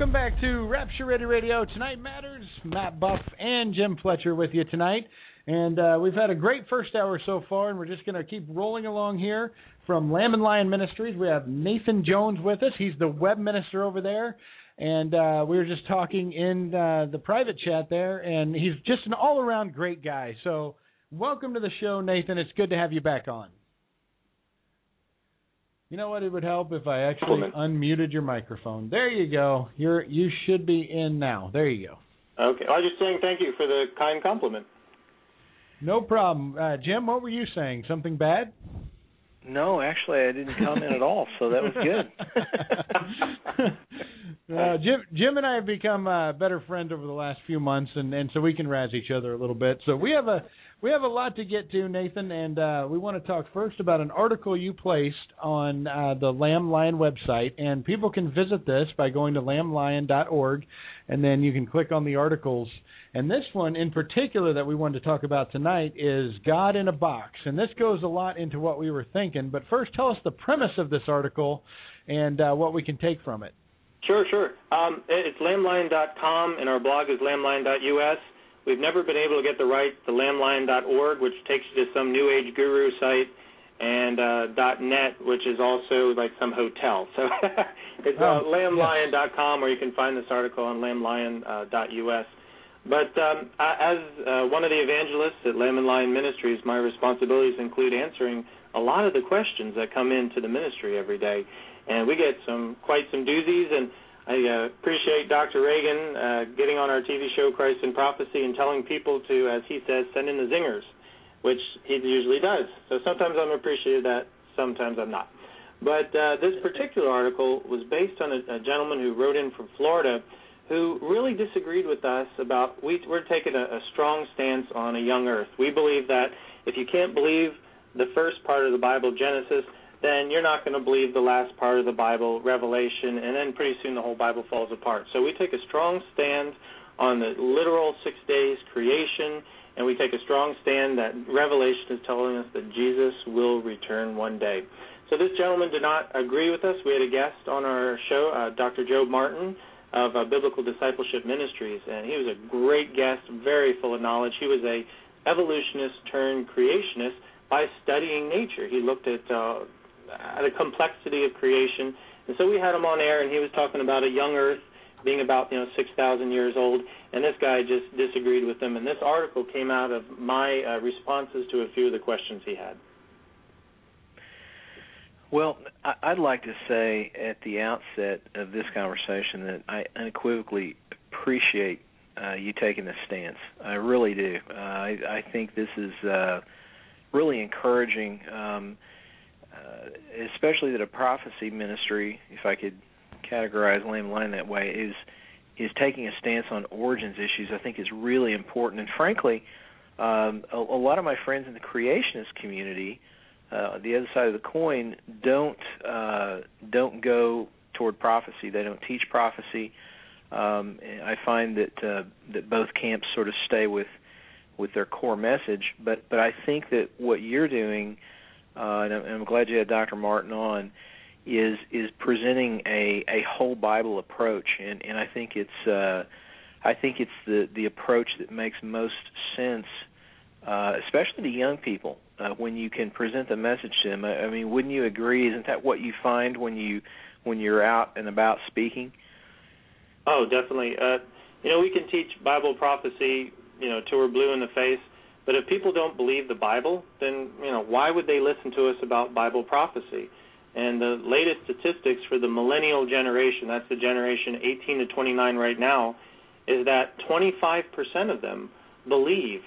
Welcome back to Rapture Ready Radio. Tonight matters. Matt Buff and Jim Fletcher with you tonight. And uh, we've had a great first hour so far, and we're just going to keep rolling along here from Lamb and Lion Ministries. We have Nathan Jones with us. He's the web minister over there. And uh, we were just talking in uh, the private chat there, and he's just an all around great guy. So, welcome to the show, Nathan. It's good to have you back on. You know what? It would help if I actually unmuted your microphone. There you go. You're you should be in now. There you go. Okay. I was just saying thank you for the kind compliment. No problem. Uh, Jim, what were you saying? Something bad? No, actually, I didn't comment at all, so that was good. uh, Jim, Jim and I have become uh, better friends over the last few months, and and so we can razz each other a little bit. So we have a we have a lot to get to, Nathan, and uh, we want to talk first about an article you placed on uh, the Lamb Lion website, and people can visit this by going to lamblion.org, and then you can click on the articles. And this one in particular that we wanted to talk about tonight is God in a Box, and this goes a lot into what we were thinking. But first, tell us the premise of this article and uh, what we can take from it. Sure, sure. Um, it's lamblion.com, and our blog is lamblion.us. We've never been able to get the rights to lamblion.org, which takes you to some New Age guru site, and uh, .net, which is also like some hotel. So it's uh, oh, lamblion.com, or you can find this article on lamblion.us. But um, as uh, one of the evangelists at Lamb and Lion Ministries, my responsibilities include answering a lot of the questions that come into the ministry every day, and we get some quite some doozies and I uh, appreciate Dr. Reagan uh, getting on our TV show Christ in Prophecy and telling people to, as he says, send in the zingers, which he usually does. So sometimes I'm appreciative of that, sometimes I'm not. But uh, this particular article was based on a, a gentleman who wrote in from Florida who really disagreed with us about we, we're taking a, a strong stance on a young earth. We believe that if you can't believe the first part of the Bible, Genesis, then you're not going to believe the last part of the Bible, Revelation, and then pretty soon the whole Bible falls apart. So we take a strong stand on the literal six days creation, and we take a strong stand that Revelation is telling us that Jesus will return one day. So this gentleman did not agree with us. We had a guest on our show, uh, Dr. Jobe Martin of uh, Biblical Discipleship Ministries, and he was a great guest, very full of knowledge. He was a evolutionist turned creationist by studying nature. He looked at uh, the complexity of creation. And so we had him on air, and he was talking about a young Earth being about you know six thousand years old, and this guy just disagreed with him. And this article came out of my uh, responses to a few of the questions he had. Well, I'd like to say at the outset of this conversation that I unequivocally appreciate uh, you taking this stance. I really do. Uh, I, I think this is uh, really encouraging. Um, uh, especially that a prophecy ministry, if I could categorize Lamb Lion that way, is is taking a stance on origins issues. I think is really important, and frankly, um, a, a lot of my friends in the creationist community, uh, the other side of the coin, don't uh, don't go toward prophecy. They don't teach prophecy. Um, I find that uh, that both camps sort of stay with with their core message. But but I think that what you're doing uh, and, I'm, glad you had Dr. Martin on, is is presenting a a whole Bible approach, and and I think it's uh, I think it's the the approach that makes most sense, uh, especially to young people. Uh, when you can present the message to them, I, I mean, wouldn't you agree? Isn't that what you find when you when you're out and about speaking? Oh, definitely. Uh, you know, we can teach Bible prophecy, you know, till we're blue in the face but if people don't believe the Bible, then you know why would they listen to us about Bible prophecy? And the latest statistics for the millennial generation, that's the generation 18 to 29 right now, is that 25% of them believe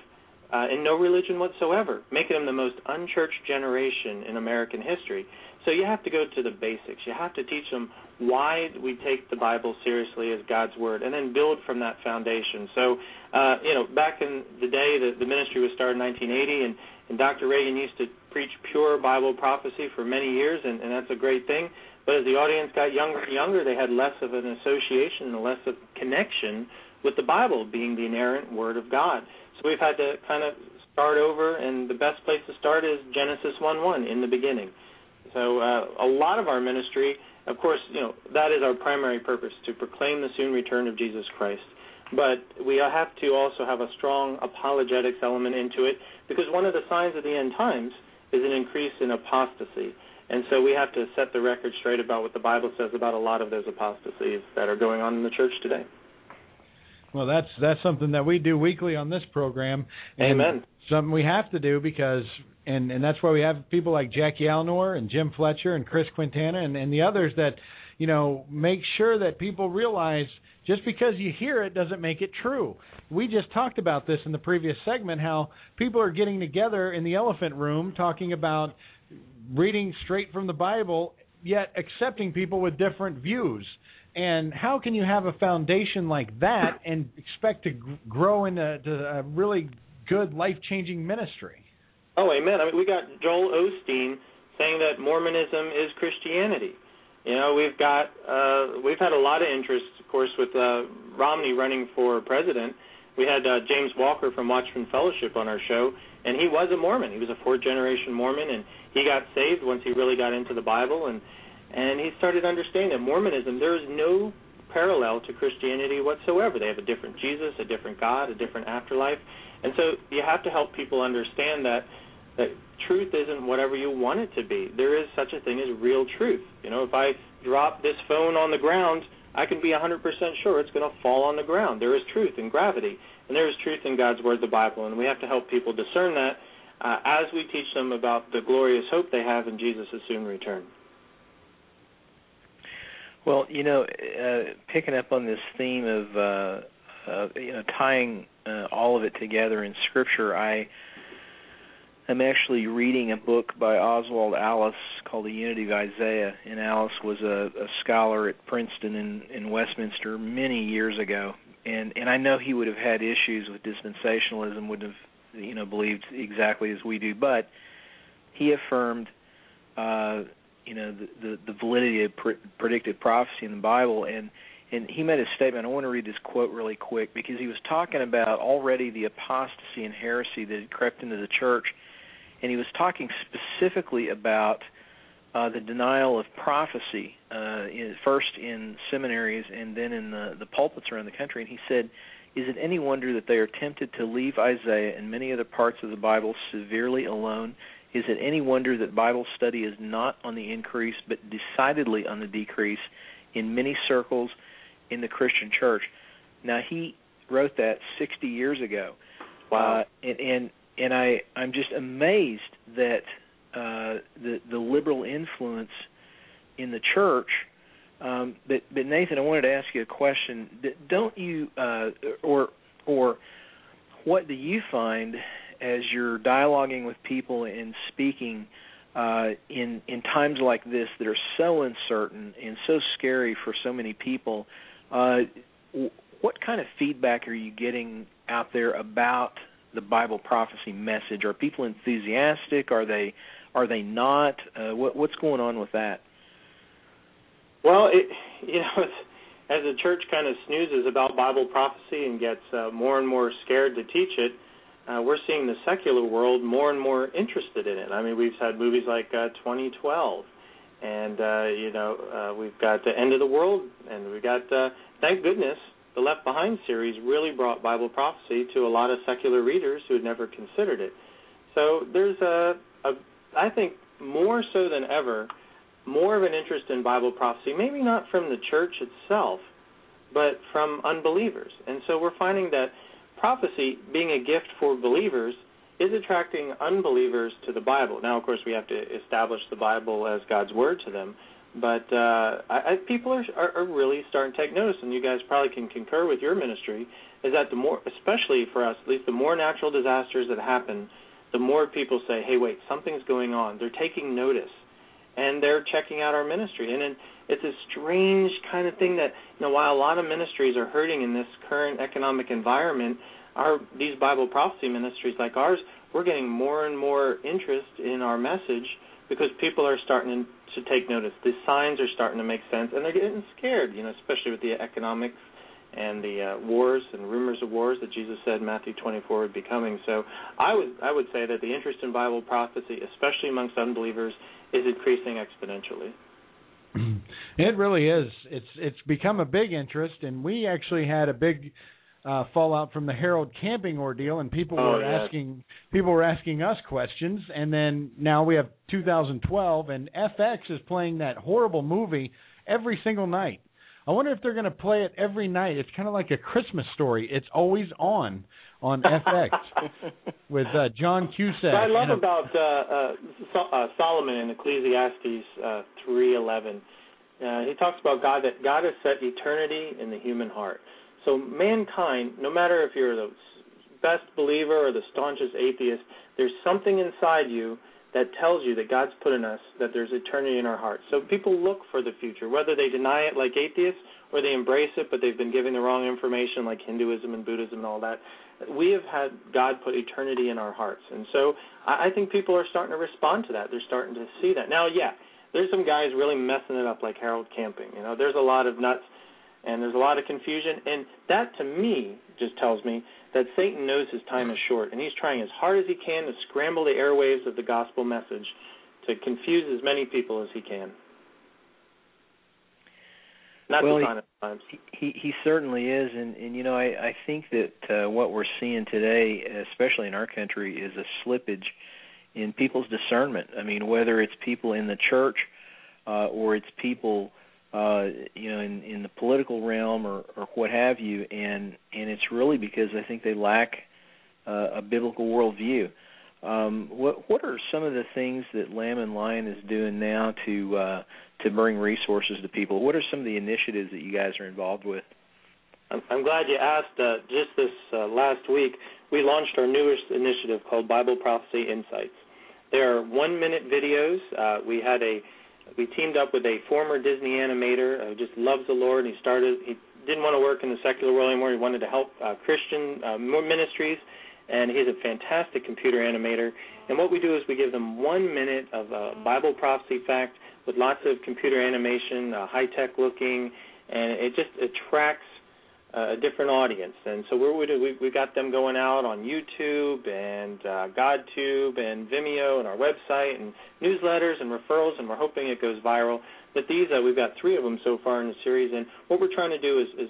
uh, in no religion whatsoever, making them the most unchurched generation in American history. So you have to go to the basics. You have to teach them why we take the Bible seriously as God's word, and then build from that foundation. So, uh, you know, back in the day, the, the ministry was started in 1980, and, and Dr. Reagan used to preach pure Bible prophecy for many years, and, and that's a great thing. But as the audience got younger and younger, they had less of an association and less of connection with the Bible being the inerrant Word of God. So we've had to kind of start over, and the best place to start is Genesis 1:1 in the beginning. So uh, a lot of our ministry of course, you know that is our primary purpose to proclaim the soon return of Jesus Christ. But we have to also have a strong apologetics element into it because one of the signs of the end times is an increase in apostasy. And so we have to set the record straight about what the Bible says about a lot of those apostasies that are going on in the church today. Well, that's that's something that we do weekly on this program. And Amen. Something we have to do because and and that's why we have people like Jackie Alnor and Jim Fletcher and Chris Quintana and and the others that you know make sure that people realize just because you hear it doesn't make it true. We just talked about this in the previous segment how people are getting together in the elephant room talking about reading straight from the Bible yet accepting people with different views. And how can you have a foundation like that and expect to grow into a really good life-changing ministry? Oh, amen. I mean, we got Joel Osteen saying that Mormonism is Christianity. You know, we've got uh, we've had a lot of interest, course, with uh, Romney running for president. We had uh, James Walker from Watchman Fellowship on our show, and he was a Mormon. He was a fourth generation Mormon, and he got saved once he really got into the Bible, and and he started understanding that Mormonism there is no parallel to Christianity whatsoever. They have a different Jesus, a different God, a different afterlife, and so you have to help people understand that that truth isn't whatever you want it to be. There is such a thing as real truth. You know, if I drop this phone on the ground, I can be 100% sure it's going to fall on the ground. There is truth in gravity, and there is truth in God's Word, the Bible, and we have to help people discern that uh, as we teach them about the glorious hope they have in Jesus' soon return. Well, you know, uh, picking up on this theme of uh, uh, you know tying uh, all of it together in Scripture, I I'm actually reading a book by Oswald Allis called The Unity of Isaiah, and Allis was a, a scholar at Princeton in, in Westminster many years ago, and and I know he would have had issues with dispensationalism, would have you know believed exactly as we do, but he affirmed uh, you know the, the the validity of pre- predicted prophecy in the Bible, and and he made a statement. I want to read this quote really quick because he was talking about already the apostasy and heresy that had crept into the church and he was talking specifically about uh, the denial of prophecy, uh, in, first in seminaries and then in the, the pulpits around the country. And he said, Is it any wonder that they are tempted to leave Isaiah and many other parts of the Bible severely alone? Is it any wonder that Bible study is not on the increase, but decidedly on the decrease in many circles in the Christian church? Now, he wrote that 60 years ago. Wow. Uh, and, and and I I'm just amazed that uh, the the liberal influence in the church. Um, but but Nathan, I wanted to ask you a question. Don't you uh, or or what do you find as you're dialoguing with people and speaking uh, in in times like this that are so uncertain and so scary for so many people? Uh, what kind of feedback are you getting out there about the Bible prophecy message? Are people enthusiastic? Are they are they not? Uh, what, what's going on with that? Well, it, you know, as the church kind of snoozes about Bible prophecy and gets uh, more and more scared to teach it, uh, we're seeing the secular world more and more interested in it. I mean, we've had movies like uh, 2012, and uh, you know, uh, we've got the End of the World, and we've got, uh, thank goodness, the Left Behind series really brought Bible prophecy to a lot of secular readers who had never considered it. So there's a, a I think more so than ever, more of an interest in Bible prophecy, maybe not from the church itself, but from unbelievers. And so we're finding that prophecy, being a gift for believers, is attracting unbelievers to the Bible. Now, of course, we have to establish the Bible as God's word to them, but uh, I, I, people are, are are really starting to take notice, and you guys probably can concur with your ministry. Is that the more, especially for us, at least the more natural disasters that happen, the more people say, "Hey, wait, something's going on." They're taking notice, and they're checking out our ministry. And then it's a strange kind of thing that you know, while a lot of ministries are hurting in this current economic environment, our these Bible prophecy ministries like ours, we're getting more and more interest in our message because people are starting to take notice. The signs are starting to make sense, and they're getting scared. You know, especially with the economics and the uh, wars and rumors of wars that Jesus said Matthew 24 would be coming. So I would I would say that the interest in Bible prophecy, especially amongst unbelievers, is increasing exponentially. It really is. It's it's become a big interest, and we actually had a big uh, fallout from the Harold camping ordeal, and people oh, were yes. asking people were asking us questions, and then now we have 2012, and FX is playing that horrible movie every single night. I wonder if they're going to play it every night. It's kind of like a Christmas story. It's always on on FX with uh, John Cusack. What I love a- about uh, uh, so- uh, Solomon in Ecclesiastes uh, three eleven. Uh, he talks about God that God has set eternity in the human heart. So mankind, no matter if you're the best believer or the staunchest atheist, there's something inside you that tells you that God's put in us that there's eternity in our hearts. So people look for the future, whether they deny it like atheists or they embrace it, but they've been given the wrong information like Hinduism and Buddhism and all that. We have had God put eternity in our hearts, and so I I think people are starting to respond to that. They're starting to see that now. Yeah, there's some guys really messing it up like Harold Camping. You know, there's a lot of nuts and there's a lot of confusion and that to me just tells me that Satan knows his time is short and he's trying as hard as he can to scramble the airwaves of the gospel message to confuse as many people as he can. Not Well, the he- of times. He he certainly is, and and you know I I think that uh, what we're seeing today, especially in our country, is a slippage in people's discernment. I mean, whether it's people in the church uh, or it's people uh, you know in in the political realm or or what have you, and and it's really because I think they lack uh, a biblical worldview. Um, what what are some of the things that Lamb and Lion is doing now to uh, to bring resources to people? What are some of the initiatives that you guys are involved with? I'm, glad you asked. Uh, just this uh, last week, we launched our newest initiative called Bible Prophecy Insights. They are one-minute videos. Uh, we had a we teamed up with a former Disney animator who just loves the Lord. He started. He didn't want to work in the secular world anymore. He wanted to help uh, Christian uh, ministries, and he's a fantastic computer animator. And what we do is we give them one minute of uh, Bible prophecy fact with lots of computer animation, uh, high-tech looking, and it just attracts a different audience. And so we're, we we got them going out on YouTube and uh, GodTube and Vimeo and our website and newsletters and referrals, and we're hoping it goes viral. But these uh, we've got three of them so far in the series, and what we're trying to do is, is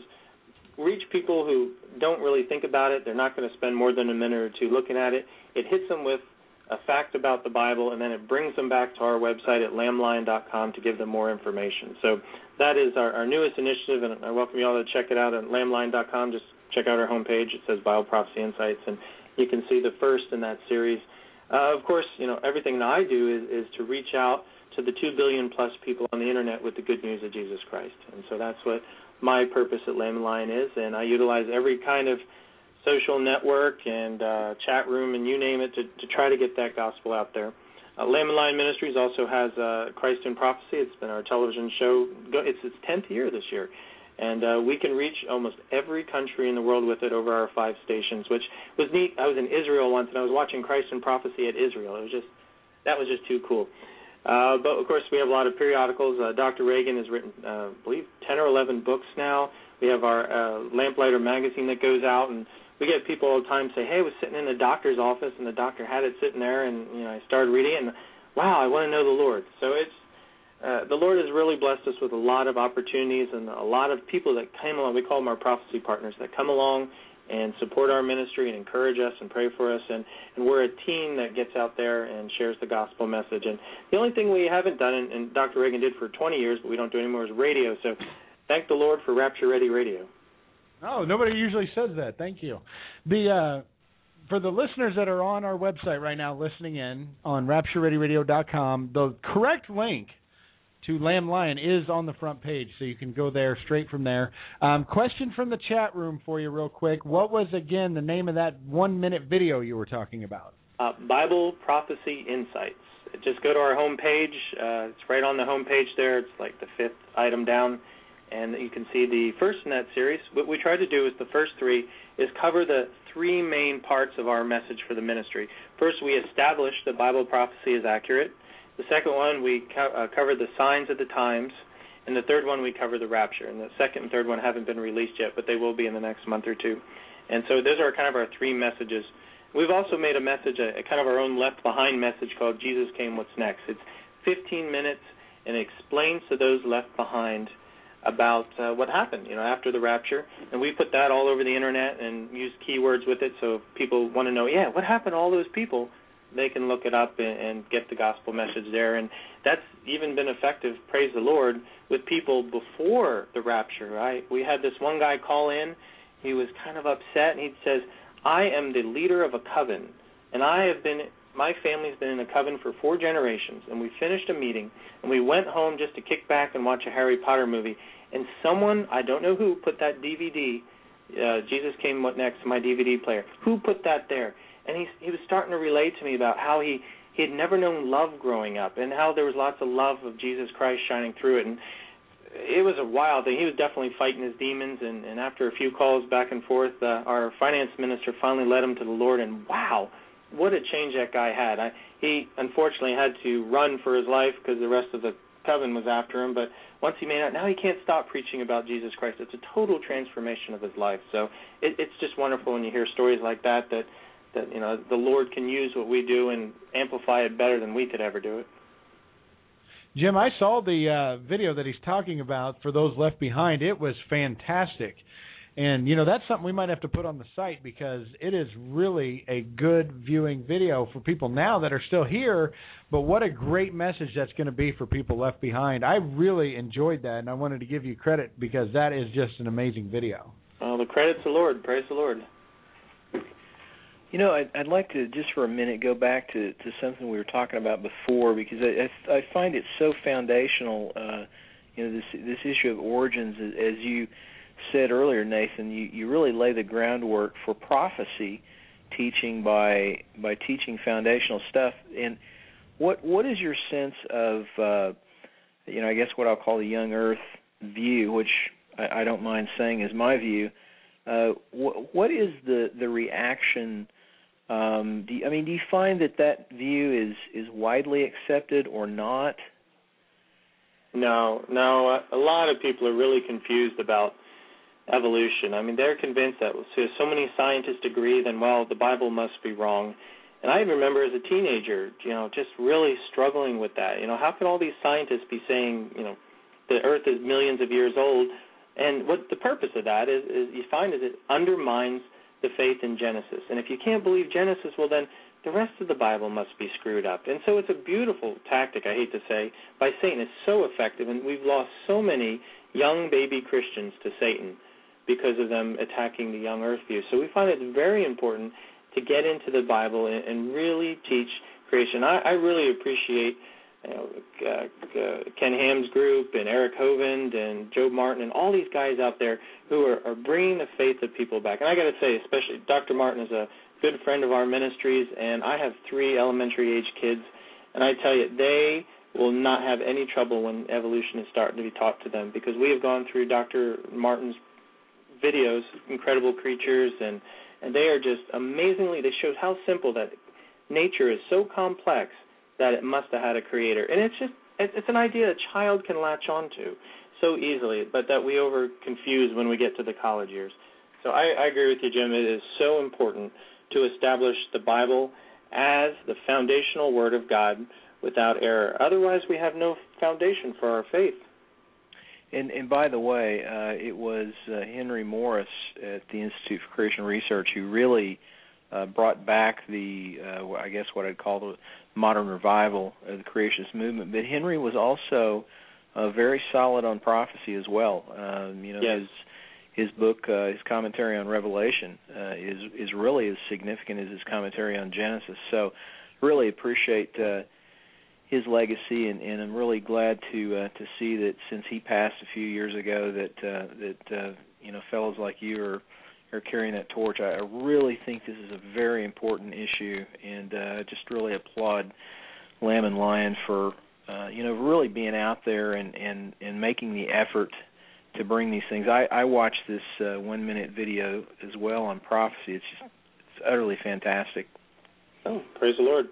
reach people who don't really think about it. They're not going to spend more than a minute or two looking at it. It hits them with a fact about the Bible, and then it brings them back to our website at lamblion.com to give them more information. So that is our, our newest initiative, and I welcome you all to check it out at lamblion.com. Just check out our homepage. It says Bible Prophecy Insights, and you can see the first in that series. Uh, of course, you know everything that I do is, is to reach out to the two billion plus people on the internet with the good news of Jesus Christ, and so that's what my purpose at Lamb and Lion is, and I utilize every kind of social network and uh, chat room and you name it to, to try to get that gospel out there. Uh, Lamb and Lion Ministries also has uh, Christ in Prophecy. It's been our television show. It's its tenth year this year, and uh, we can reach almost every country in the world with it over our five stations, which was neat. I was in Israel once, and I was watching Christ in Prophecy at Israel. It was just that was just too cool. Uh, but of course, we have a lot of periodicals. Uh, Dr. Reagan has written, uh, I believe, 10 or 11 books now. We have our uh, Lamplighter magazine that goes out, and we get people all the time say, "Hey, I was sitting in the doctor's office, and the doctor had it sitting there, and you know, I started reading it, and wow, I want to know the Lord." So it's uh, the Lord has really blessed us with a lot of opportunities and a lot of people that came along. We call them our prophecy partners that come along and support our ministry and encourage us and pray for us. And, and we're a team that gets out there and shares the gospel message. And the only thing we haven't done, and, and Dr. Reagan did for 20 years, but we don't do anymore, is radio. So thank the Lord for Rapture Ready Radio. Oh, nobody usually says that. Thank you. The uh, for the listeners that are on our website right now, listening in on RaptureReadyRadio.com, the correct link to Lamb Lion is on the front page, so you can go there straight from there. Um, question from the chat room for you, real quick. What was again the name of that one-minute video you were talking about? Uh, Bible Prophecy Insights. Just go to our homepage. Uh, it's right on the homepage there. It's like the fifth item down, and you can see the first in that series. What we try to do is the first three is cover the three main parts of our message for the ministry. First, we establish that Bible prophecy is accurate. The second one, we co- uh, cover the signs of the times. And the third one, we cover the rapture. And the second and third one haven't been released yet, but they will be in the next month or two. And so those are kind of our three messages. We've also made a message, a, a kind of our own left behind message called Jesus Came, What's Next? It's 15 minutes, and it explains to those left behind about uh, what happened, you know, after the rapture. And we put that all over the internet and use keywords with it, so if people want to know, yeah, what happened to all those people, they can look it up and, and get the gospel message there. And that's even been effective, praise the Lord, with people before the rapture. Right? We had this one guy call in. He was kind of upset, and he says, "I am the leader of a coven, and I have been my family's been in a coven for four generations, and we finished a meeting, and we went home just to kick back and watch a Harry Potter movie. And someone, I don't know who, put that DVD. Uh, Jesus came what next? My DVD player. Who put that there? And he he was starting to relate to me about how he he had never known love growing up, and how there was lots of love of Jesus Christ shining through it. And it was a wild thing. He was definitely fighting his demons, and, and after a few calls back and forth, uh, our finance minister finally led him to the Lord. And wow, what a change that guy had. I, he unfortunately had to run for his life because the rest of the coven was after him. But once he made out, now he can't stop preaching about Jesus Christ. It's a total transformation of his life. So it, it's just wonderful when you hear stories like that. That that you know the Lord can use what we do and amplify it better than we could ever do it. Jim, I saw the uh, video that he's talking about for those left behind. It was fantastic. And you know that's something we might have to put on the site because it is really a good viewing video for people now that are still here. But what a great message that's going to be for people left behind. I really enjoyed that, and I wanted to give you credit because that is just an amazing video. Well, the credit's the Lord. Praise the Lord. You know, I'd, I'd like to just for a minute go back to to something we were talking about before because I I, I find it so foundational. Uh, you know, this this issue of origins, as you said earlier, Nathan, you you really lay the groundwork for prophecy teaching by by teaching foundational stuff. And what what is your sense of uh, you know I guess what I'll call the young Earth view, which I, I don't mind saying is my view. Uh, wh- what is the the reaction? Um, do you, I mean, do you find that that view is is widely accepted or not? No, no. A lot of people are really confused about evolution. I mean, they're convinced that so, so many scientists agree, then well, the Bible must be wrong. And I remember as a teenager, you know, just really struggling with that. You know, how could all these scientists be saying, you know, the Earth is millions of years old? And what the purpose of that is, is you find is it undermines the faith in Genesis. And if you can't believe Genesis, well then the rest of the Bible must be screwed up. And so it's a beautiful tactic, I hate to say, by Satan. It's so effective, and we've lost so many young baby Christians to Satan because of them attacking the young earth view. So we find it very important to get into the Bible and, and really teach creation. I, I really appreciate you know, uh, uh, Ken Ham's group and Eric Hovind and Jobe Martin and all these guys out there who are, are bringing the faith of people back. And I got to say, especially Dr. Martin is a good friend of our ministries, and I have three elementary age kids, and I tell you, they will not have any trouble when evolution is starting to be taught to them because we have gone through Dr. Martin's videos, incredible creatures, and and they are just amazingly. They show how simple that nature is so complex that it must have had a creator. And it's just it's an idea a child can latch onto so easily, but that we over confuse when we get to the college years. So I, I agree with you, Jim. It is so important to establish the Bible as the foundational Word of God without error. Otherwise, we have no foundation for our faith. And, and by the way, uh, it was uh, Henry Morris at the Institute for Creation Research who really uh, brought back the, uh, I guess what I'd call the modern revival of the creationist movement. But Henry was also uh, very solid on prophecy as well. Um, you know, yes. his his book, uh, his commentary on Revelation, uh, is is really as significant as his commentary on Genesis. So, really appreciate uh, his legacy, and, and I'm really glad to uh, to see that since he passed a few years ago, that uh, that uh, you know fellows like you are are carrying that torch. I, I really think this is a very important issue, and uh, just really applaud Lamb and Lion for uh, you know really being out there and and and making the effort to bring these things. I I watched this uh, one minute video as well on prophecy. It's just it's utterly fantastic. Oh, praise the Lord.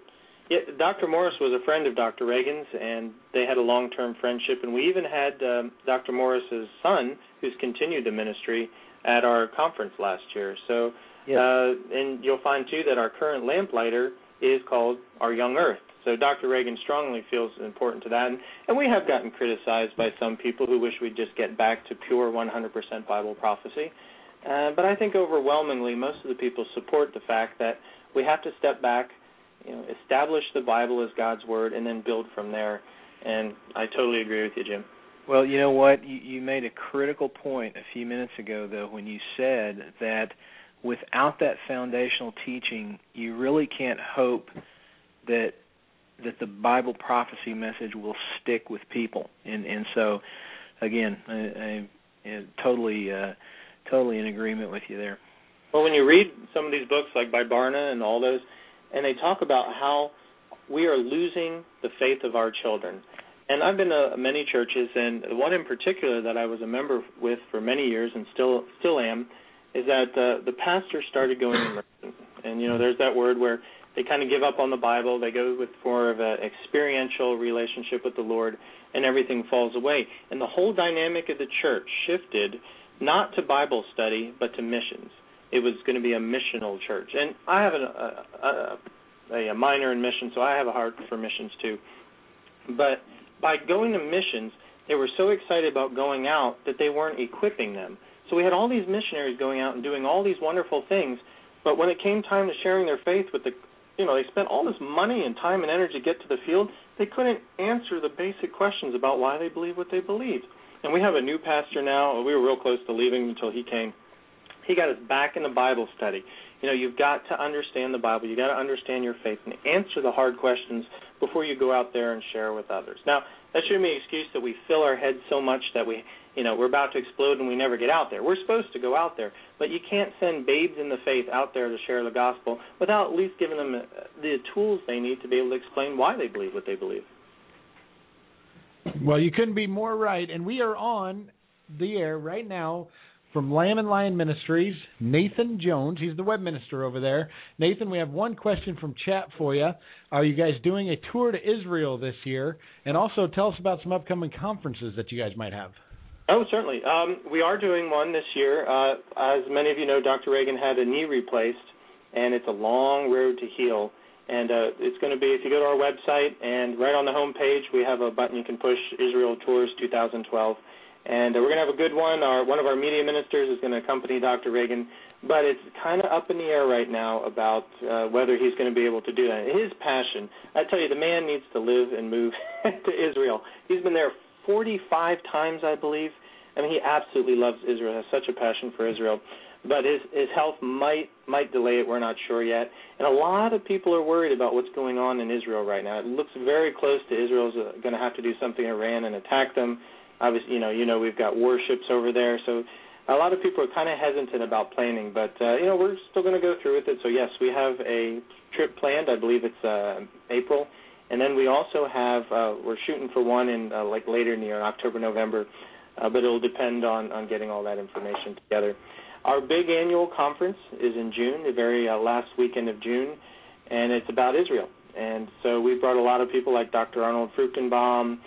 Yeah, Dr. Morris was a friend of Dr. Reagan's, and they had a long-term friendship. And we even had um, Dr. Morris's son, who's continued the ministry, at our conference last year. So, yes. uh, and you'll find too that our current lamplighter is called Our Young Earth. So Dr. Reagan strongly feels important to that, and, and we have gotten criticized by some people who wish we'd just get back to pure 100% Bible prophecy. Uh, but I think overwhelmingly, most of the people support the fact that we have to step back, you know, establish the Bible as God's word, and then build from there. And I totally agree with you, Jim. Well, you know what? You, you made a critical point a few minutes ago, though, when you said that without that foundational teaching, you really can't hope that that the Bible prophecy message will stick with people. And and so, again, I, I, I totally uh, totally in agreement with you there. Well, when you read some of these books, like by Barna and all those, and they talk about how we are losing the faith of our children and I've been to many churches, and one in particular that I was a member with for many years, and still still am, is that uh, the pastor started going emergent. And you know, there's that word where they kind of give up on the Bible, they go with more of an experiential relationship with the Lord, and everything falls away. And the whole dynamic of the church shifted not to Bible study, but to missions. It was going to be a missional church, and I have a, a, a, a minor in missions, so I have a heart for missions too. But by going to missions, they were so excited about going out that they weren't equipping them. So we had all these missionaries going out and doing all these wonderful things, but when it came time to sharing their faith with the you know, they spent all this money and time and energy to get to the field, they couldn't answer the basic questions about why they believe what they believed. And we have a new pastor now. We were real close to leaving until he came. He got us back in the Bible study. You know, you've got to understand the Bible. You've got to understand your faith and answer the hard questions before you go out there and share with others. Now, that shouldn't be an excuse that we fill our heads so much that we, you know, we're about to explode and we never get out there. We're supposed to go out there, but you can't send babes in the faith out there to share the gospel without at least giving them uh, the tools they need to be able to explain why they believe what they believe. Well, you couldn't be more right, and we are on the air right now from Lamb and Lion Ministries, Nathan Jones. He's the web minister over there. Nathan, we have one question from chat for you. Are you guys doing a tour to Israel this year? And also tell us about some upcoming conferences that you guys might have. Oh, certainly. Um, we are doing one this year. Uh, as many of you know, Dr. Reagan had a knee replaced, and it's a long road to heal. And uh, it's going to be, if you go to our website, and right on the home page, we have a button you can push Israel Tours 2012 and uh, we're going to have a good one. Our one of our media ministers is going to accompany Dr. Reagan, but it's kind of up in the air right now about uh, whether he's going to be able to do that. His passion, I tell you, the man needs to live and move to Israel. He's been there 45 times, I believe. I mean, he absolutely loves Israel. Has such a passion for Israel, but his his health might might delay it. We're not sure yet, and a lot of people are worried about what's going on in Israel right now. It looks very close to Israel's uh, going to have to do something Iran and attack them obviously, you know, you know, we've got warships over there, so a lot of people are kind of hesitant about planning, but uh, you know, we're still going to go through with it. So yes, we have a trip planned. I believe it's uh, April, and then we also have uh, we're shooting for one in uh, like later in the year, October, November, uh, but it'll depend on on getting all that information together. Our big annual conference is in June, the very uh, last weekend of June, and it's about Israel. And so we brought a lot of people like Dr. Arnold Fruchtenbaum,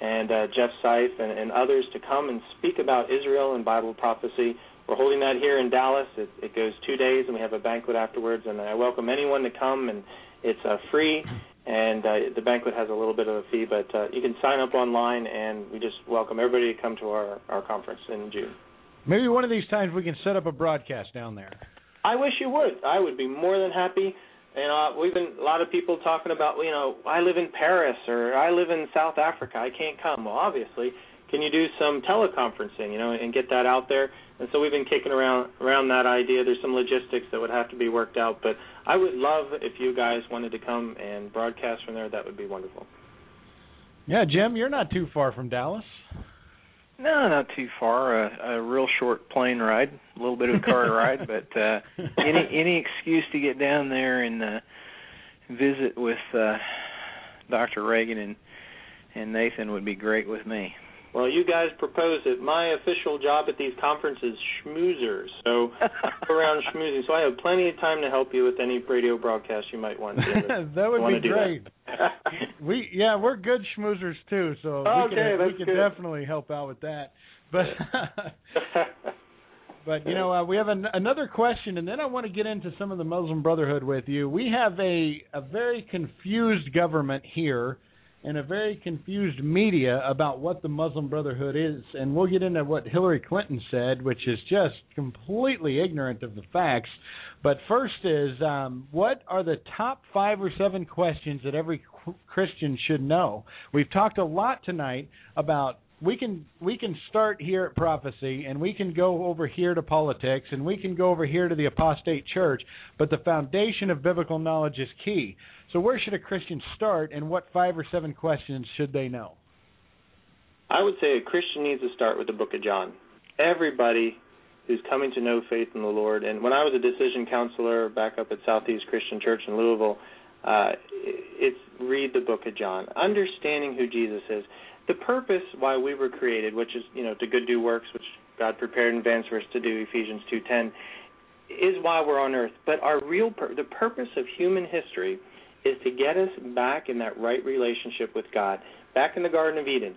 and uh, Jeff Seif and, and others to come and speak about Israel and Bible prophecy. We're holding that here in Dallas. It, it goes two days, and we have a banquet afterwards. And I welcome anyone to come, and it's uh, free. And uh, the banquet has a little bit of a fee, but uh, you can sign up online, and we just welcome everybody to come to our, our conference in June. Maybe one of these times we can set up a broadcast down there. I wish you would. I would be more than happy. You know, we've been a lot of people talking about, you know, I live in Paris or I live in South Africa, I can't come. Well, obviously, can you do some teleconferencing, you know, and get that out there? And so we've been kicking around around that idea. There's some logistics that would have to be worked out, but I would love if you guys wanted to come and broadcast from there. That would be wonderful. Yeah, Jim, you're not too far from Dallas. No, not too far. A, a real short plane ride, a little bit of a car ride, but uh any any excuse to get down there and uh visit with uh Dr. Reagan and and Nathan would be great with me. Well, you guys propose it. My official job at these conferences, schmoozers. So go around schmoozing. So I have plenty of time to help you with any radio broadcast you might want to. Do. that would be great. We yeah, we're good schmoozers too, so okay, we can we can good. definitely help out with that. But But you know, uh, we have an, another question, and then I want to get into some of the Muslim Brotherhood with you. We have a a very confused government here, and a very confused media about what the Muslim Brotherhood is, and we'll get into what Hillary Clinton said, which is just completely ignorant of the facts. But first is, um, what are the top five or seven questions that every Christian should know? We've talked a lot tonight about we can we can start here at prophecy and we can go over here to politics and we can go over here to the apostate church but the foundation of biblical knowledge is key so where should a christian start and what five or seven questions should they know? I would say a christian needs to start with the book of john. Everybody who's coming to know faith in the lord and when i was a decision counselor back up at southeast christian church in louisville uh, it's read the book of john. Understanding who jesus is. The purpose why we were created, which is you know to good do works, which God prepared in advance for us to do, Ephesians two ten, is why we're on earth. But our real pur- the purpose of human history is to get us back in that right relationship with God, back in the Garden of Eden.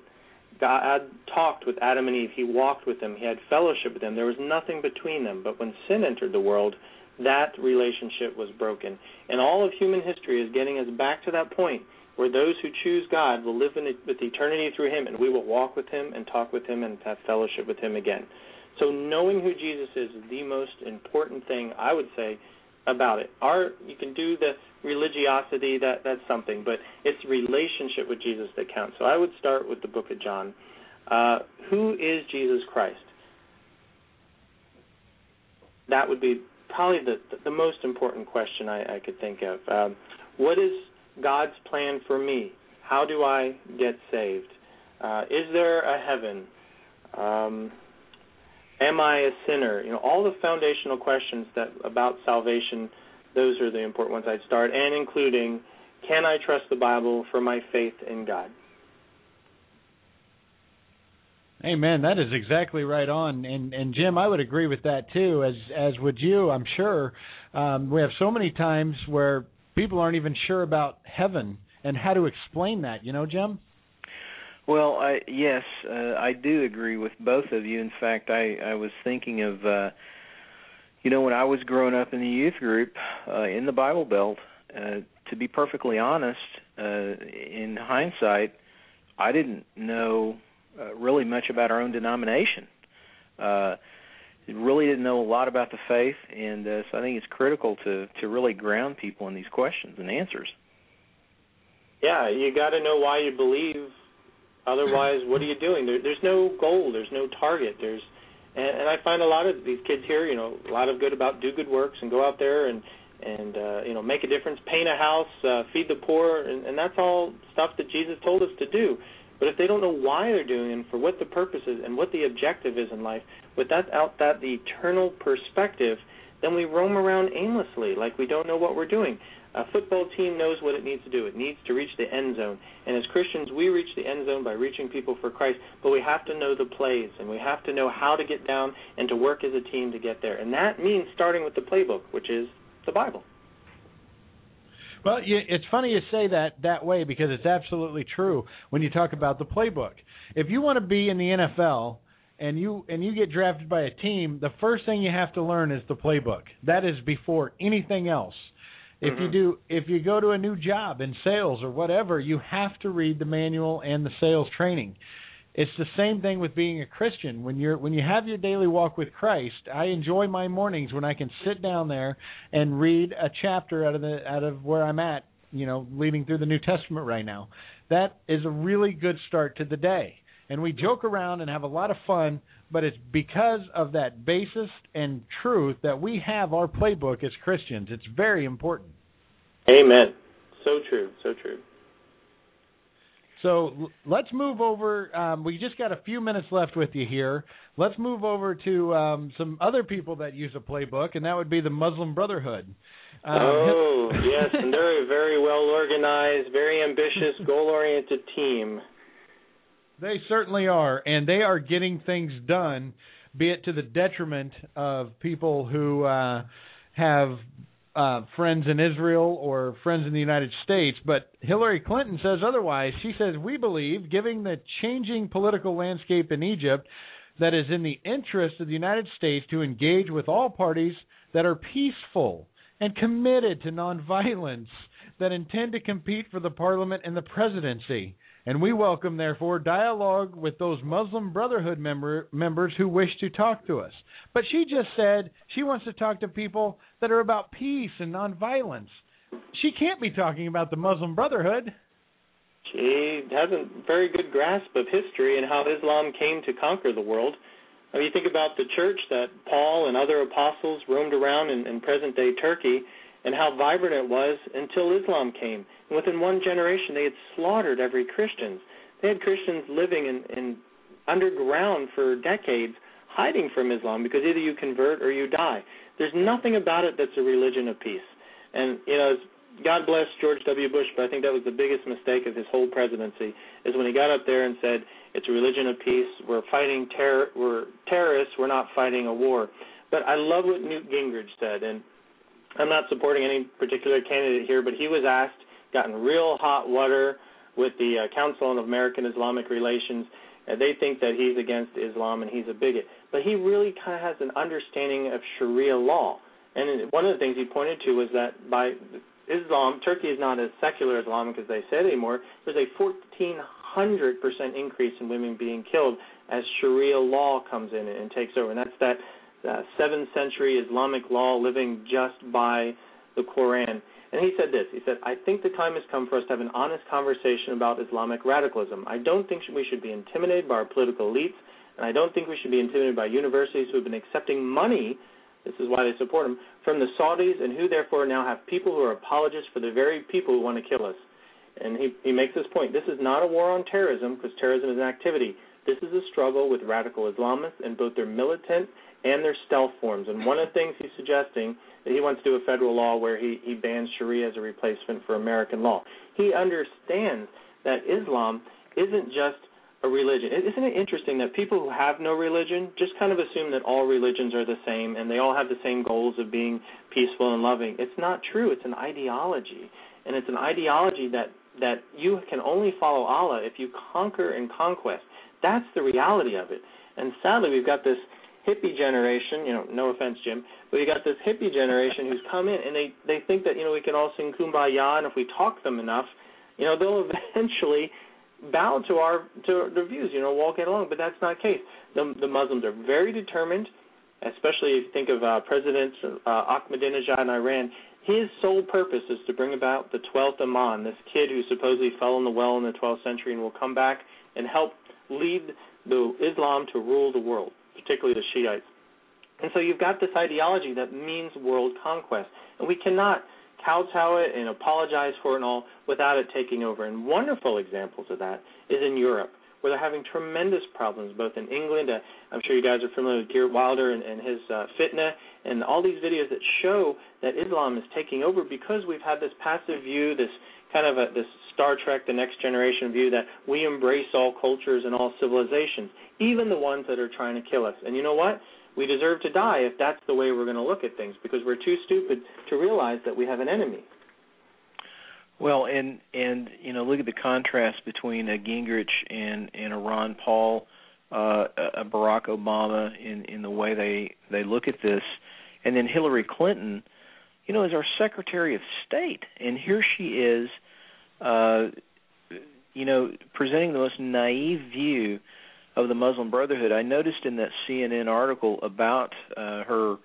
God talked with Adam and Eve. He walked with them. He had fellowship with them. There was nothing between them. But when sin entered the world, that relationship was broken. And all of human history is getting us back to that point where those who choose God will live in with eternity through Him, and we will walk with Him and talk with Him and have fellowship with Him again. So knowing who Jesus is is the most important thing I would say about it. Our you can do the religiosity that that's something, but it's relationship with Jesus that counts. So I would start with the Book of John. Uh, who is Jesus Christ? That would be probably the the most important question I, I could think of. Um, what is God's plan for me? How do I get saved? Uh, is there a heaven? Um, am I a sinner? You know, all the foundational questions that about salvation. Those are the important ones I'd start, and including, can I trust the Bible for my faith in God? Amen. That is exactly right on, and and Jim, I would agree with that too. As as would you, I'm sure. Um, we have so many times where people aren't even sure about heaven and how to explain that. You know, Jim. Well, I yes, uh, I do agree with both of you. In fact, I I was thinking of uh you know when I was growing up in the youth group uh in the Bible Belt, uh to be perfectly honest, uh in hindsight, I didn't know uh, really much about our own denomination. Uh really didn't know a lot about the faith, and uh, so I think it's critical to to really ground people in these questions and answers. Yeah, you got to know why you believe. Otherwise, what are you doing? There, there's no goal. There's no target. There's, and, and I find a lot of these kids here, you know, a lot of good about do good works and go out there and and uh, you know make a difference, paint a house, uh, feed the poor, and, and that's all stuff that Jesus told us to do. But if they don't know why they're doing it, and for what the purpose is, and what the objective is in life, without that the eternal perspective, then we roam around aimlessly, like we don't know what we're doing. A football team knows what it needs to do. It needs to reach the end zone. And as Christians, we reach the end zone by reaching people for Christ, but we have to know the plays, and we have to know how to get down and to work as a team to get there. And that means starting with the playbook, which is the Bible. Well, it's funny you say that that way because it's absolutely true when you talk about the playbook. If you want to be in the NFL and you and you get drafted by a team, the first thing you have to learn is the playbook. That is before anything else. If mm-hmm. you do if you go to a new job in sales or whatever, you have to read the manual and the sales training. It's the same thing with being a Christian. When you're when you have your daily walk with Christ, I enjoy my mornings when I can sit down there and read a chapter out of the out of where I'm at, you know, leading through the New Testament right now. That is a really good start to the day. And we joke around and have a lot of fun, but it's because of that basis and truth that we have our playbook as Christians. It's very important. Amen. So true. So true. So let's move over. Um, we just got a few minutes left with you here. Let's move over to um, some other people that use a playbook, and that would be the Muslim Brotherhood. Um, oh yes, and they're a very well organized, very ambitious, goal oriented team. They certainly are, and they are getting things done, be it to the detriment of people who uh, have uh, friends in Israel or friends in the United States, but Hillary Clinton says otherwise. She says, We believe, given the changing political landscape in Egypt, that is in the interest of the United States to engage with all parties that are peaceful and committed to nonviolence that intend to compete for the parliament and the presidency. And we welcome, therefore, dialogue with those Muslim Brotherhood member, members who wish to talk to us. But she just said she wants to talk to people that are about peace and nonviolence. She can't be talking about the Muslim Brotherhood. She has a very good grasp of history and how Islam came to conquer the world. I mean, you think about the church that Paul and other apostles roamed around in, in present day Turkey and how vibrant it was until Islam came. And within one generation, they had slaughtered every Christian. They had Christians living in, in underground for decades, hiding from Islam because either you convert or you die. There's nothing about it that's a religion of peace. And you know, God bless George W. Bush, but I think that was the biggest mistake of his whole presidency is when he got up there and said, "It's a religion of peace. We're fighting terror. We're terrorists. We're not fighting a war." But I love what Newt Gingrich said, and I'm not supporting any particular candidate here, but he was asked, gotten real hot water with the uh, Council on American Islamic Relations. Uh, they think that he's against Islam and he's a bigot, but he really kind of has an understanding of Sharia law. And one of the things he pointed to was that by Islam, Turkey is not as secular Islamic as they said anymore. There's a 1,400 percent increase in women being killed as Sharia law comes in and takes over, and that's that uh, seventh century Islamic law living just by the Quran. And he said this. He said, "I think the time has come for us to have an honest conversation about Islamic radicalism. I don't think we should be intimidated by our political elites, and I don't think we should be intimidated by universities who have been accepting money." This is why they support him from the Saudis, and who therefore now have people who are apologists for the very people who want to kill us. And he, he makes this point. This is not a war on terrorism because terrorism is an activity. This is a struggle with radical Islamists and both their militant and their stealth forms. And one of the things he's suggesting that he wants to do a federal law where he, he bans Sharia as a replacement for American law. He understands that Islam isn't just a religion. Isn't it interesting that people who have no religion just kind of assume that all religions are the same and they all have the same goals of being peaceful and loving? It's not true. It's an ideology. And it's an ideology that that you can only follow Allah if you conquer and conquest. That's the reality of it. And sadly, we've got this hippie generation, you know, no offense, Jim, but you got this hippie generation who's come in and they they think that you know we can all sing kumbaya and if we talk them enough, you know, they'll eventually bow to our to the views, you know, walk it along. But that's not the case. The the Muslims are very determined, especially if you think of uh, President uh, Ahmadinejad in Iran. His sole purpose is to bring about the 12th Imam, this kid who supposedly fell in the well in the 12th century and will come back and help lead the Islam to rule the world particularly the Shiites. And so you've got this ideology that means world conquest. And we cannot kowtow it and apologize for it and all without it taking over. And wonderful examples of that is in Europe, where they're having tremendous problems, both in England. Uh, I'm sure you guys are familiar with Geert Wilder and, and his uh, fitna, and all these videos that show that Islam is taking over because we've had this passive view, this kind of a, this Star Trek: The Next Generation view that we embrace all cultures and all civilizations, even the ones that are trying to kill us. And you know what? We deserve to die if that's the way we're going to look at things because we're too stupid to realize that we have an enemy. Well, and and you know, look at the contrast between a Gingrich and and a Ron Paul, uh, a Barack Obama in in the way they they look at this, and then Hillary Clinton, you know, is our Secretary of State, and here she is uh, you know, presenting the most naive view of the Muslim Brotherhood. I noticed in that CNN article about uh, her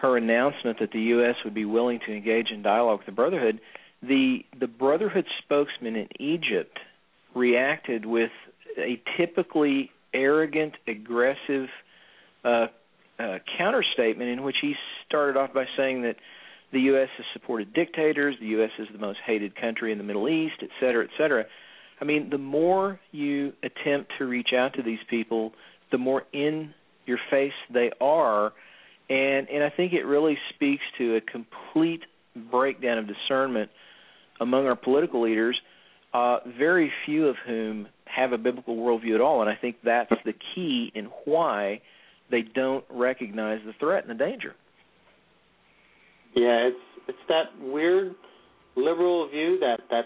her announcement that the U.S. would be willing to engage in dialogue with the Brotherhood. The the Brotherhood spokesman in Egypt reacted with a typically arrogant, aggressive uh, uh, counter statement in which he started off by saying that the U.S. has supported dictators. The U.S. is the most hated country in the Middle East, et cetera, et cetera. I mean, the more you attempt to reach out to these people, the more in your face they are, and and I think it really speaks to a complete breakdown of discernment among our political leaders. Uh, very few of whom have a biblical worldview at all, and I think that's the key in why they don't recognize the threat and the danger. Yeah, it's it's that weird liberal view that that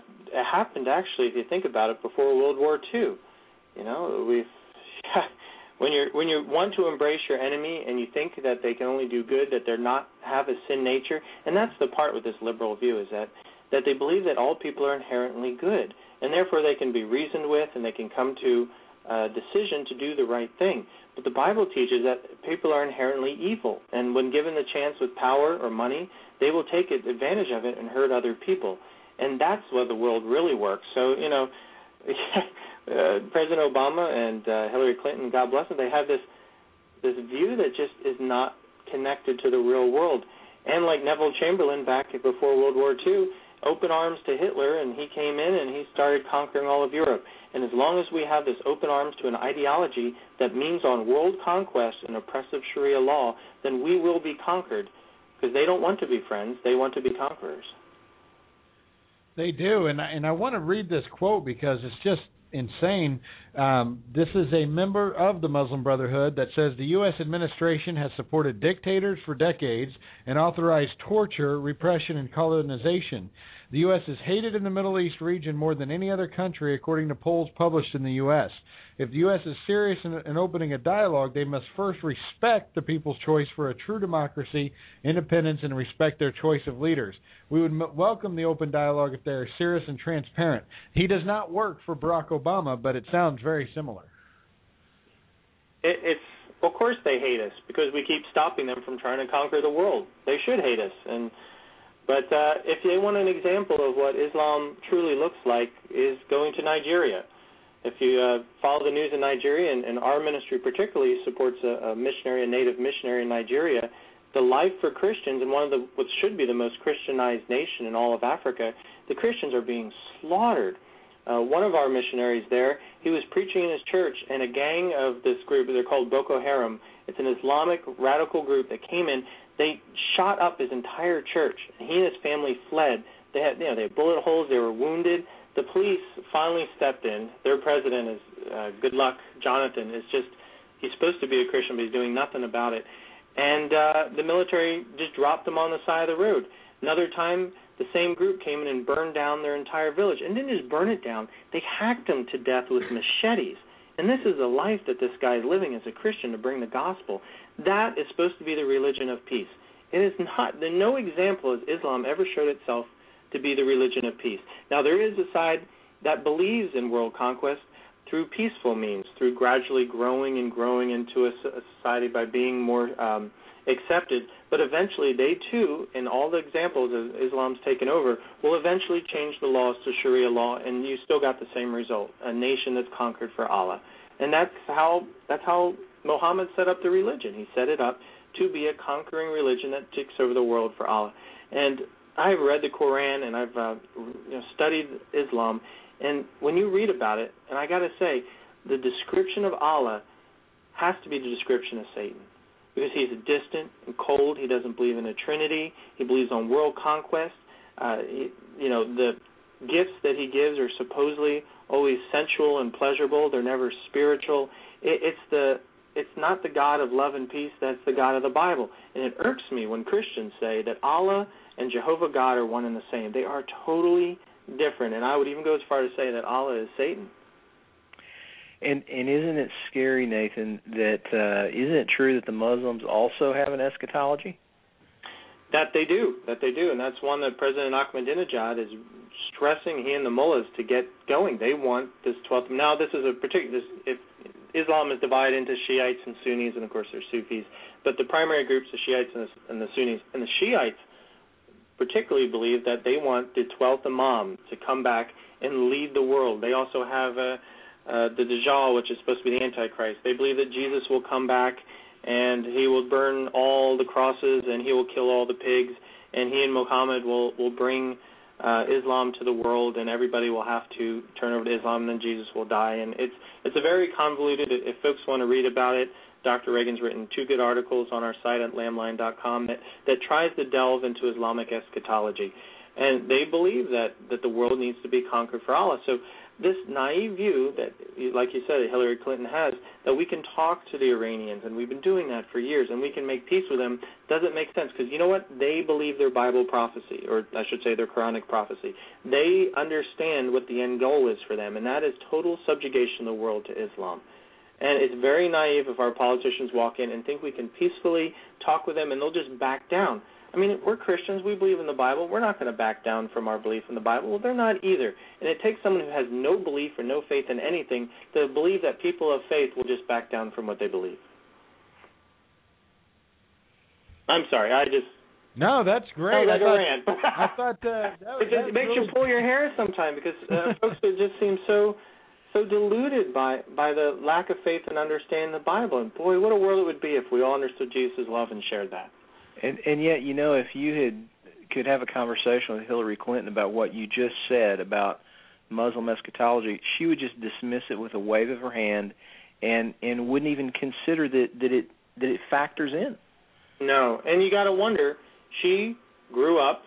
happened actually, if you think about it, before World War II. You know, we've when you when you want to embrace your enemy and you think that they can only do good, that they're not have a sin nature, and that's the part with this liberal view is that that they believe that all people are inherently good, and therefore they can be reasoned with and they can come to a decision to do the right thing. But the Bible teaches that people are inherently evil, and when given the chance with power or money, they will take advantage of it and hurt other people, and that's what the world really works. So you know. uh, President Obama and uh, Hillary Clinton, God bless them, they have this this view that just is not connected to the real world. And like Neville Chamberlain back before World War II, open arms to Hitler, and he came in and he started conquering all of Europe. And as long as we have this open arms to an ideology that means on world conquest and oppressive Sharia law, then we will be conquered because they don't want to be friends; they want to be conquerors. They do, and I, and I want to read this quote because it's just insane. Um, this is a member of the Muslim Brotherhood that says the U.S. administration has supported dictators for decades and authorized torture, repression, and colonization. The U.S. is hated in the Middle East region more than any other country, according to polls published in the U.S. If the U.S. is serious in, in, opening a dialogue, they must first respect the people's choice for a true democracy, independence, and respect their choice of leaders. We would m- welcome the open dialogue if they are serious and transparent. He does not work for Barack Obama, but it sounds very similar. It, it's of course they hate us because we keep stopping them from trying to conquer the world. They should hate us and but uh, if they want an example of what Islam truly looks like, is going to Nigeria. If you uh, follow the news in Nigeria, and, and our ministry particularly supports a, a missionary, a native missionary in Nigeria, the life for Christians in one of the what should be the most Christianized nation in all of Africa, the Christians are being slaughtered. Uh, one of our missionaries there, he was preaching in his church, and a gang of this group, they're called Boko Haram. It's an Islamic radical group that came in. They shot up his entire church. He and his family fled. They had, you know, they had bullet holes. They were wounded. The police finally stepped in. Their president is uh, Goodluck. Jonathan is just he's supposed to be a Christian, but he's doing nothing about it. And uh, the military just dropped them on the side of the road. Another time, the same group came in and burned down their entire village, and didn't just burn it down. They hacked them to death with machetes. And this is a life that this guy is living as a Christian to bring the gospel. That is supposed to be the religion of peace. It is not. There no example as Islam ever showed itself to be the religion of peace. Now there is a side that believes in world conquest through peaceful means, through gradually growing and growing into a, society by being more um, accepted. But eventually, they too, in all the examples of Islam's taken over, will eventually change the laws to Sharia law, and you still got the same result: a nation that's conquered for Allah. And that's how that's how Muhammad set up the religion. He set it up to be a conquering religion that takes over the world for Allah. And I've read the Quran and I've uh, you know, studied Islam, and when you read about it, and I got to say, the description of Allah has to be the description of Satan because he's distant and cold. He doesn't believe in a Trinity. He believes on world conquest. Uh, he, you know the gifts that he gives are supposedly always sensual and pleasurable. They're never spiritual. It, it's the it's not the God of love and peace, that's the God of the Bible. And it irks me when Christians say that Allah and Jehovah God are one and the same. They are totally different. And I would even go as far to say that Allah is Satan. And and isn't it scary, Nathan, that uh isn't it true that the Muslims also have an eschatology? That they do, that they do, and that's one that President Ahmadinejad is stressing he and the mullahs to get going. They want this 12th. Now, this is a particular. If Islam is divided into Shiites and Sunnis, and of course there's Sufis, but the primary groups are Shiites and the, and the Sunnis. And the Shiites particularly believe that they want the 12th Imam to come back and lead the world. They also have uh, uh, the Dajjal, which is supposed to be the Antichrist. They believe that Jesus will come back and he will burn all the crosses and he will kill all the pigs and he and Muhammad will will bring uh, Islam to the world and everybody will have to turn over to Islam and then Jesus will die and it's it's a very convoluted if folks want to read about it Dr. Reagan's written two good articles on our site at lamblion.com that that tries to delve into Islamic eschatology and they believe that that the world needs to be conquered for Allah so this naive view that, like you said, Hillary Clinton has, that we can talk to the Iranians, and we've been doing that for years, and we can make peace with them, doesn't make sense. Because you know what? They believe their Bible prophecy, or I should say their Quranic prophecy. They understand what the end goal is for them, and that is total subjugation of the world to Islam. And it's very naive if our politicians walk in and think we can peacefully talk with them and they'll just back down. I mean, we're Christians. We believe in the Bible. We're not going to back down from our belief in the Bible. Well, they're not either. And it takes someone who has no belief or no faith in anything to believe that people of faith will just back down from what they believe. I'm sorry. I just. No, that's great. I, I thought. I thought uh, that, it just that makes really... you pull your hair sometimes because uh, folks it just seem so so deluded by by the lack of faith and understanding the Bible. And boy, what a world it would be if we all understood Jesus' love and shared that. And and yet, you know, if you had could have a conversation with Hillary Clinton about what you just said about Muslim eschatology, she would just dismiss it with a wave of her hand, and and wouldn't even consider that that it that it factors in. No, and you got to wonder. She grew up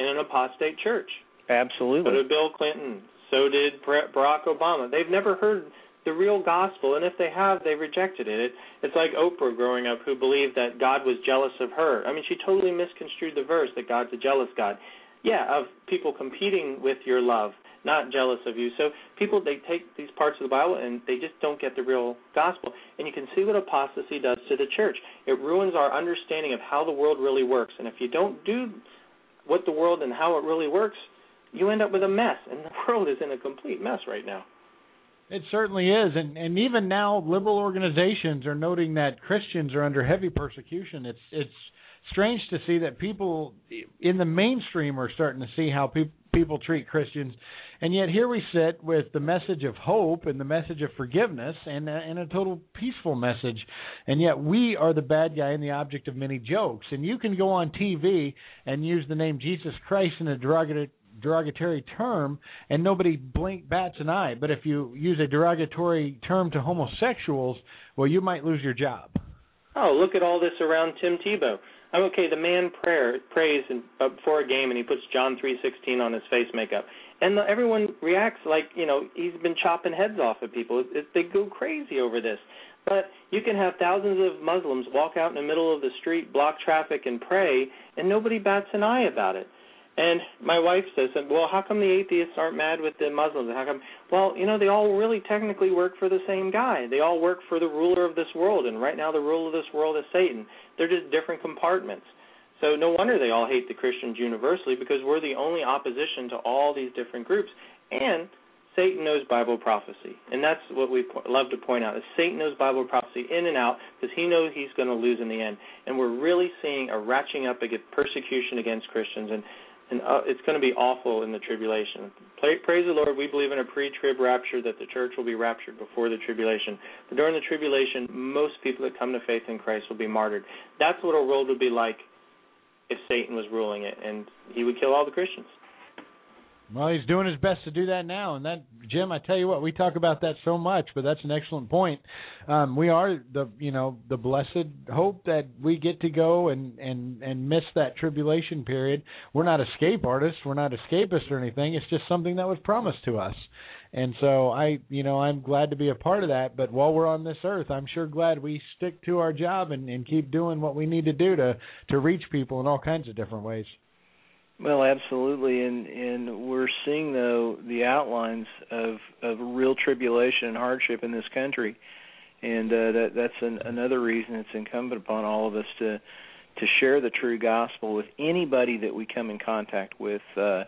in an apostate church. Absolutely. So did Bill Clinton. So did Barack Obama. They've never heard the real gospel, and if they have, they rejected it. it. It's like Oprah growing up, who believed that God was jealous of her. I mean, she totally misconstrued the verse that God's a jealous God. Yeah, of people competing with your love, not jealous of you. So people they take these parts of the Bible and they just don't get the real gospel. And you can see what apostasy does to the church. It ruins our understanding of how the world really works. And if you don't do what the world and how it really works, you end up with a mess. And the world is in a complete mess right now. It certainly is, and and even now, liberal organizations are noting that Christians are under heavy persecution. It's it's strange to see that people in the mainstream are starting to see how pe- people treat Christians, and yet here we sit with the message of hope and the message of forgiveness and and a total peaceful message, and yet we are the bad guy and the object of many jokes. And you can go on TV and use the name Jesus Christ in a derogatory derogatory term and nobody blink bats an eye. But if you use a derogatory term to homosexuals, well, you might lose your job. Oh, look at all this around Tim Tebow. I'm okay. The man prayer prays in, uh, before a game, and he puts John 3:16 on his face makeup, and the, everyone reacts like you know he's been chopping heads off of people. It, it, they go crazy over this. But you can have thousands of Muslims walk out in the middle of the street, block traffic, and pray, and nobody bats an eye about it. And my wife says, "Well, how come the atheists aren't mad with the Muslims? How come?" Well, you know, they all really technically work for the same guy. They all work for the ruler of this world, and right now the ruler of this world is Satan. They're just different compartments. So no wonder they all hate the Christians universally because we're the only opposition to all these different groups. And Satan knows Bible prophecy, and that's what we love to point out: is Satan knows Bible prophecy in and out because he knows he's going to lose in the end. And we're really seeing a ratcheting up against persecution against Christians and and uh, it's going to be awful in the tribulation. praise the Lord, we believe in a pre-trib rapture that the church will be raptured before the tribulation. But during the tribulation, most people that come to faith in Christ will be martyred. That's what our world would be like if Satan was ruling it, and he would kill all the Christians. Well, he's doing his best to do that now, and that Jim, I tell you what, we talk about that so much, but that's an excellent point. Um, we are the you know the blessed hope that we get to go and and and miss that tribulation period. We're not escape artists, we're not escapists or anything. It's just something that was promised to us, and so I you know I'm glad to be a part of that. But while we're on this earth, I'm sure glad we stick to our job and, and keep doing what we need to do to to reach people in all kinds of different ways. Well, absolutely, and and we're seeing though the outlines of of real tribulation and hardship in this country, and uh, that that's an, another reason it's incumbent upon all of us to to share the true gospel with anybody that we come in contact with, uh,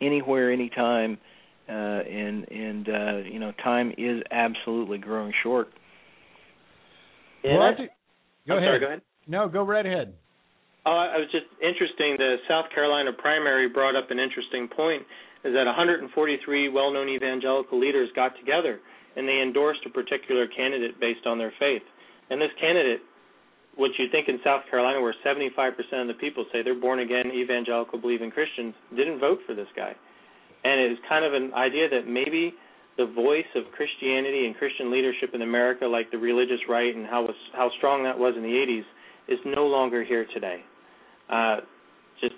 anywhere, anytime, uh, and and uh, you know time is absolutely growing short. Yeah, well, go ahead. Sorry, go ahead. No, go right ahead. Oh, I was just interesting. The South Carolina primary brought up an interesting point: is that 143 well-known evangelical leaders got together and they endorsed a particular candidate based on their faith. And this candidate, what you think in South Carolina, where 75% of the people say they're born again evangelical believing Christians, didn't vote for this guy. And it was kind of an idea that maybe the voice of Christianity and Christian leadership in America, like the religious right and how was how strong that was in the 80s, is no longer here today. Uh, just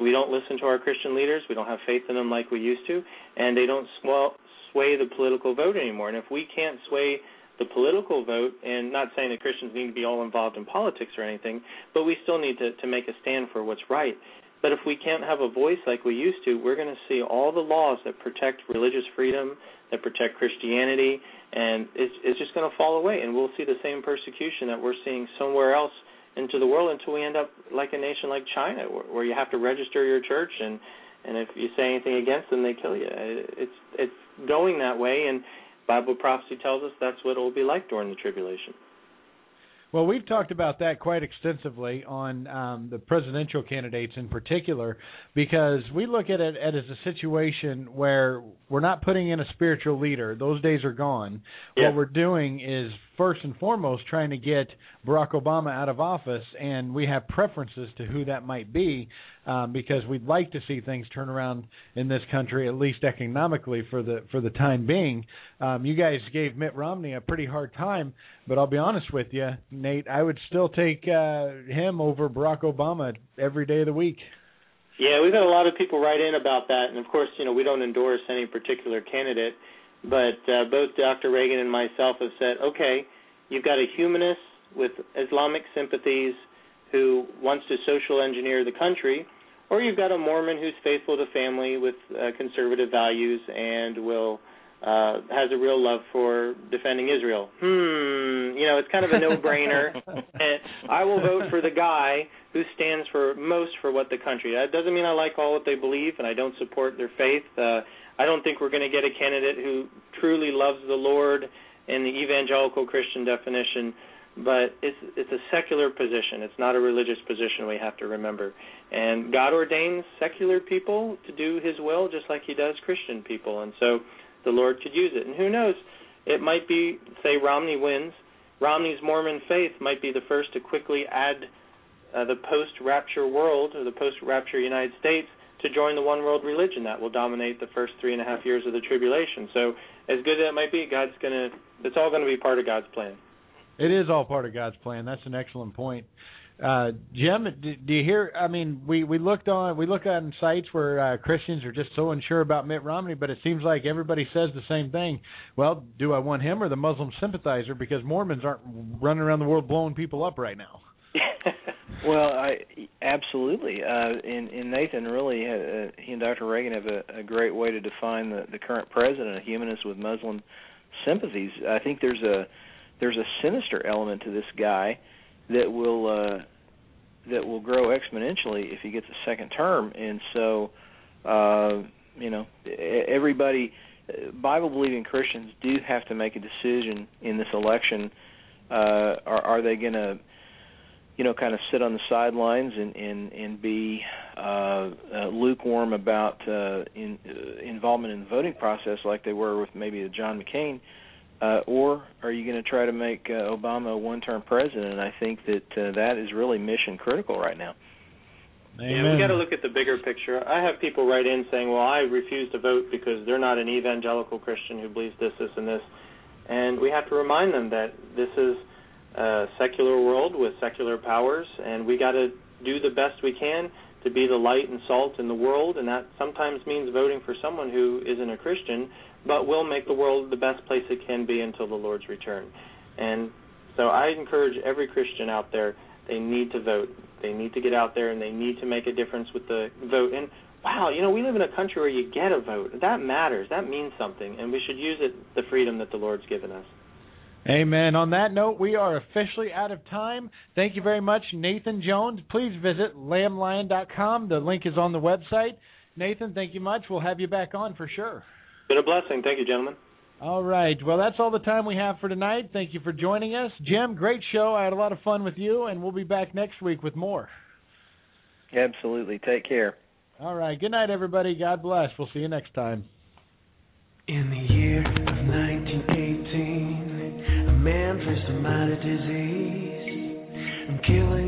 we don't listen to our Christian leaders. We don't have faith in them like we used to, and they don't sway the political vote anymore. And if we can't sway the political vote, and not saying that Christians need to be all involved in politics or anything, but we still need to, to make a stand for what's right. But if we can't have a voice like we used to, we're going to see all the laws that protect religious freedom, that protect Christianity, and it's, it's just going to fall away. And we'll see the same persecution that we're seeing somewhere else into the world until we end up like a nation like China, where, where you have to register your church, and and if you say anything against them, they kill you. It's it's going that way, and Bible prophecy tells us that's what it will be like during the tribulation. Well, we've talked about that quite extensively on um, the presidential candidates in particular, because we look at it as a situation where we're not putting in a spiritual leader; those days are gone. Yeah. What we're doing is first and foremost trying to get Barack Obama out of office, and we have preferences to who that might be, um, because we'd like to see things turn around in this country, at least economically for the for the time being. Um, you guys gave Mitt Romney a pretty hard time, but I'll be honest with you, Nate, I would still take uh, him over Barack Obama every day of the week. Yeah, we've had a lot of people write in about that, and of course, you know, we don't endorse any particular candidate, but uh, both Dr. Reagan and myself have said, okay, you've got a humanist with Islamic sympathies who wants to social engineer the country, or you've got a Mormon who's faithful to family with uh, conservative values and will uh, has a real love for defending Israel. Hmm, you know, it's kind of a no-brainer. and I will vote for the guy who stands for most for what the country. That doesn't mean I like all what they believe and I don't support their faith. Uh, I don't think we're going to get a candidate who truly loves the Lord in the evangelical Christian definition, but it's it's a secular position. It's not a religious position. We have to remember, and God ordains secular people to do His will, just like He does Christian people, and so the Lord could use it. And who knows? It might be, say, Romney wins. Romney's Mormon faith might be the first to quickly add uh, the post-rapture world or the post-rapture United States to join the one world religion that will dominate the first three and a half years of the tribulation. So, as good as that might be, God's gonna. It's all going to be part of God's plan. It is all part of God's plan. That's an excellent point. Uh, Jim, do, do you hear? I mean, we we looked on we look on sites where uh, Christians are just so unsure about Mitt Romney, but it seems like everybody says the same thing. Well, do I want him or the Muslim sympathizer? Because Mormons aren't running around the world blowing people up right now. well, I absolutely. Uh, and, and Nathan really, uh, he and Dr. Reagan have a, a great way to define the, the current president, a humanist with Muslim sympathies. I think there's a there's a sinister element to this guy that will uh, that will grow exponentially if he gets a second term. And so, uh, you know, everybody, Bible believing Christians do have to make a decision in this election. Uh, are, are they going to, you know, kind of sit on the sidelines and and and be uh, uh, lukewarm about uh, in, uh, involvement in the voting process like they were with maybe a John McCain? uh, or are you going to try to make uh, Obama a one-term president? And I think that uh, that is really mission critical right now. Amen. Yeah, we got to look at the bigger picture. I have people write in saying, "Well, I refuse to vote because they're not an evangelical Christian who believes this, this, and this," and we have to remind them that this is a secular world with secular powers, and we got to do the best we can to be the light and salt in the world, and that sometimes means voting for someone who isn't a Christian but will make the world the best place it can be until the Lord's return. And so I encourage every Christian out there, they need to vote. They need to get out there and they need to make a difference with the vote. And wow, you know, we live in a country where you get a vote. That matters. That means something. And we should use it, the freedom that the Lord's given us. Amen. On that note, we are officially out of time. Thank you very much, Nathan Jones. Please visit lamblion.com. The link is on the website. Nathan, thank you much. We'll have you back on for sure. Been a blessing. Thank you, gentlemen. All right. Well, that's all the time we have for tonight. Thank you for joining us. Jim, great show. I had a lot of fun with you, and we'll be back next week with more. Absolutely. Take care. All right. Good night, everybody. God bless. We'll see you next time. In the year of 1918, a man faced a mighty disease, and killing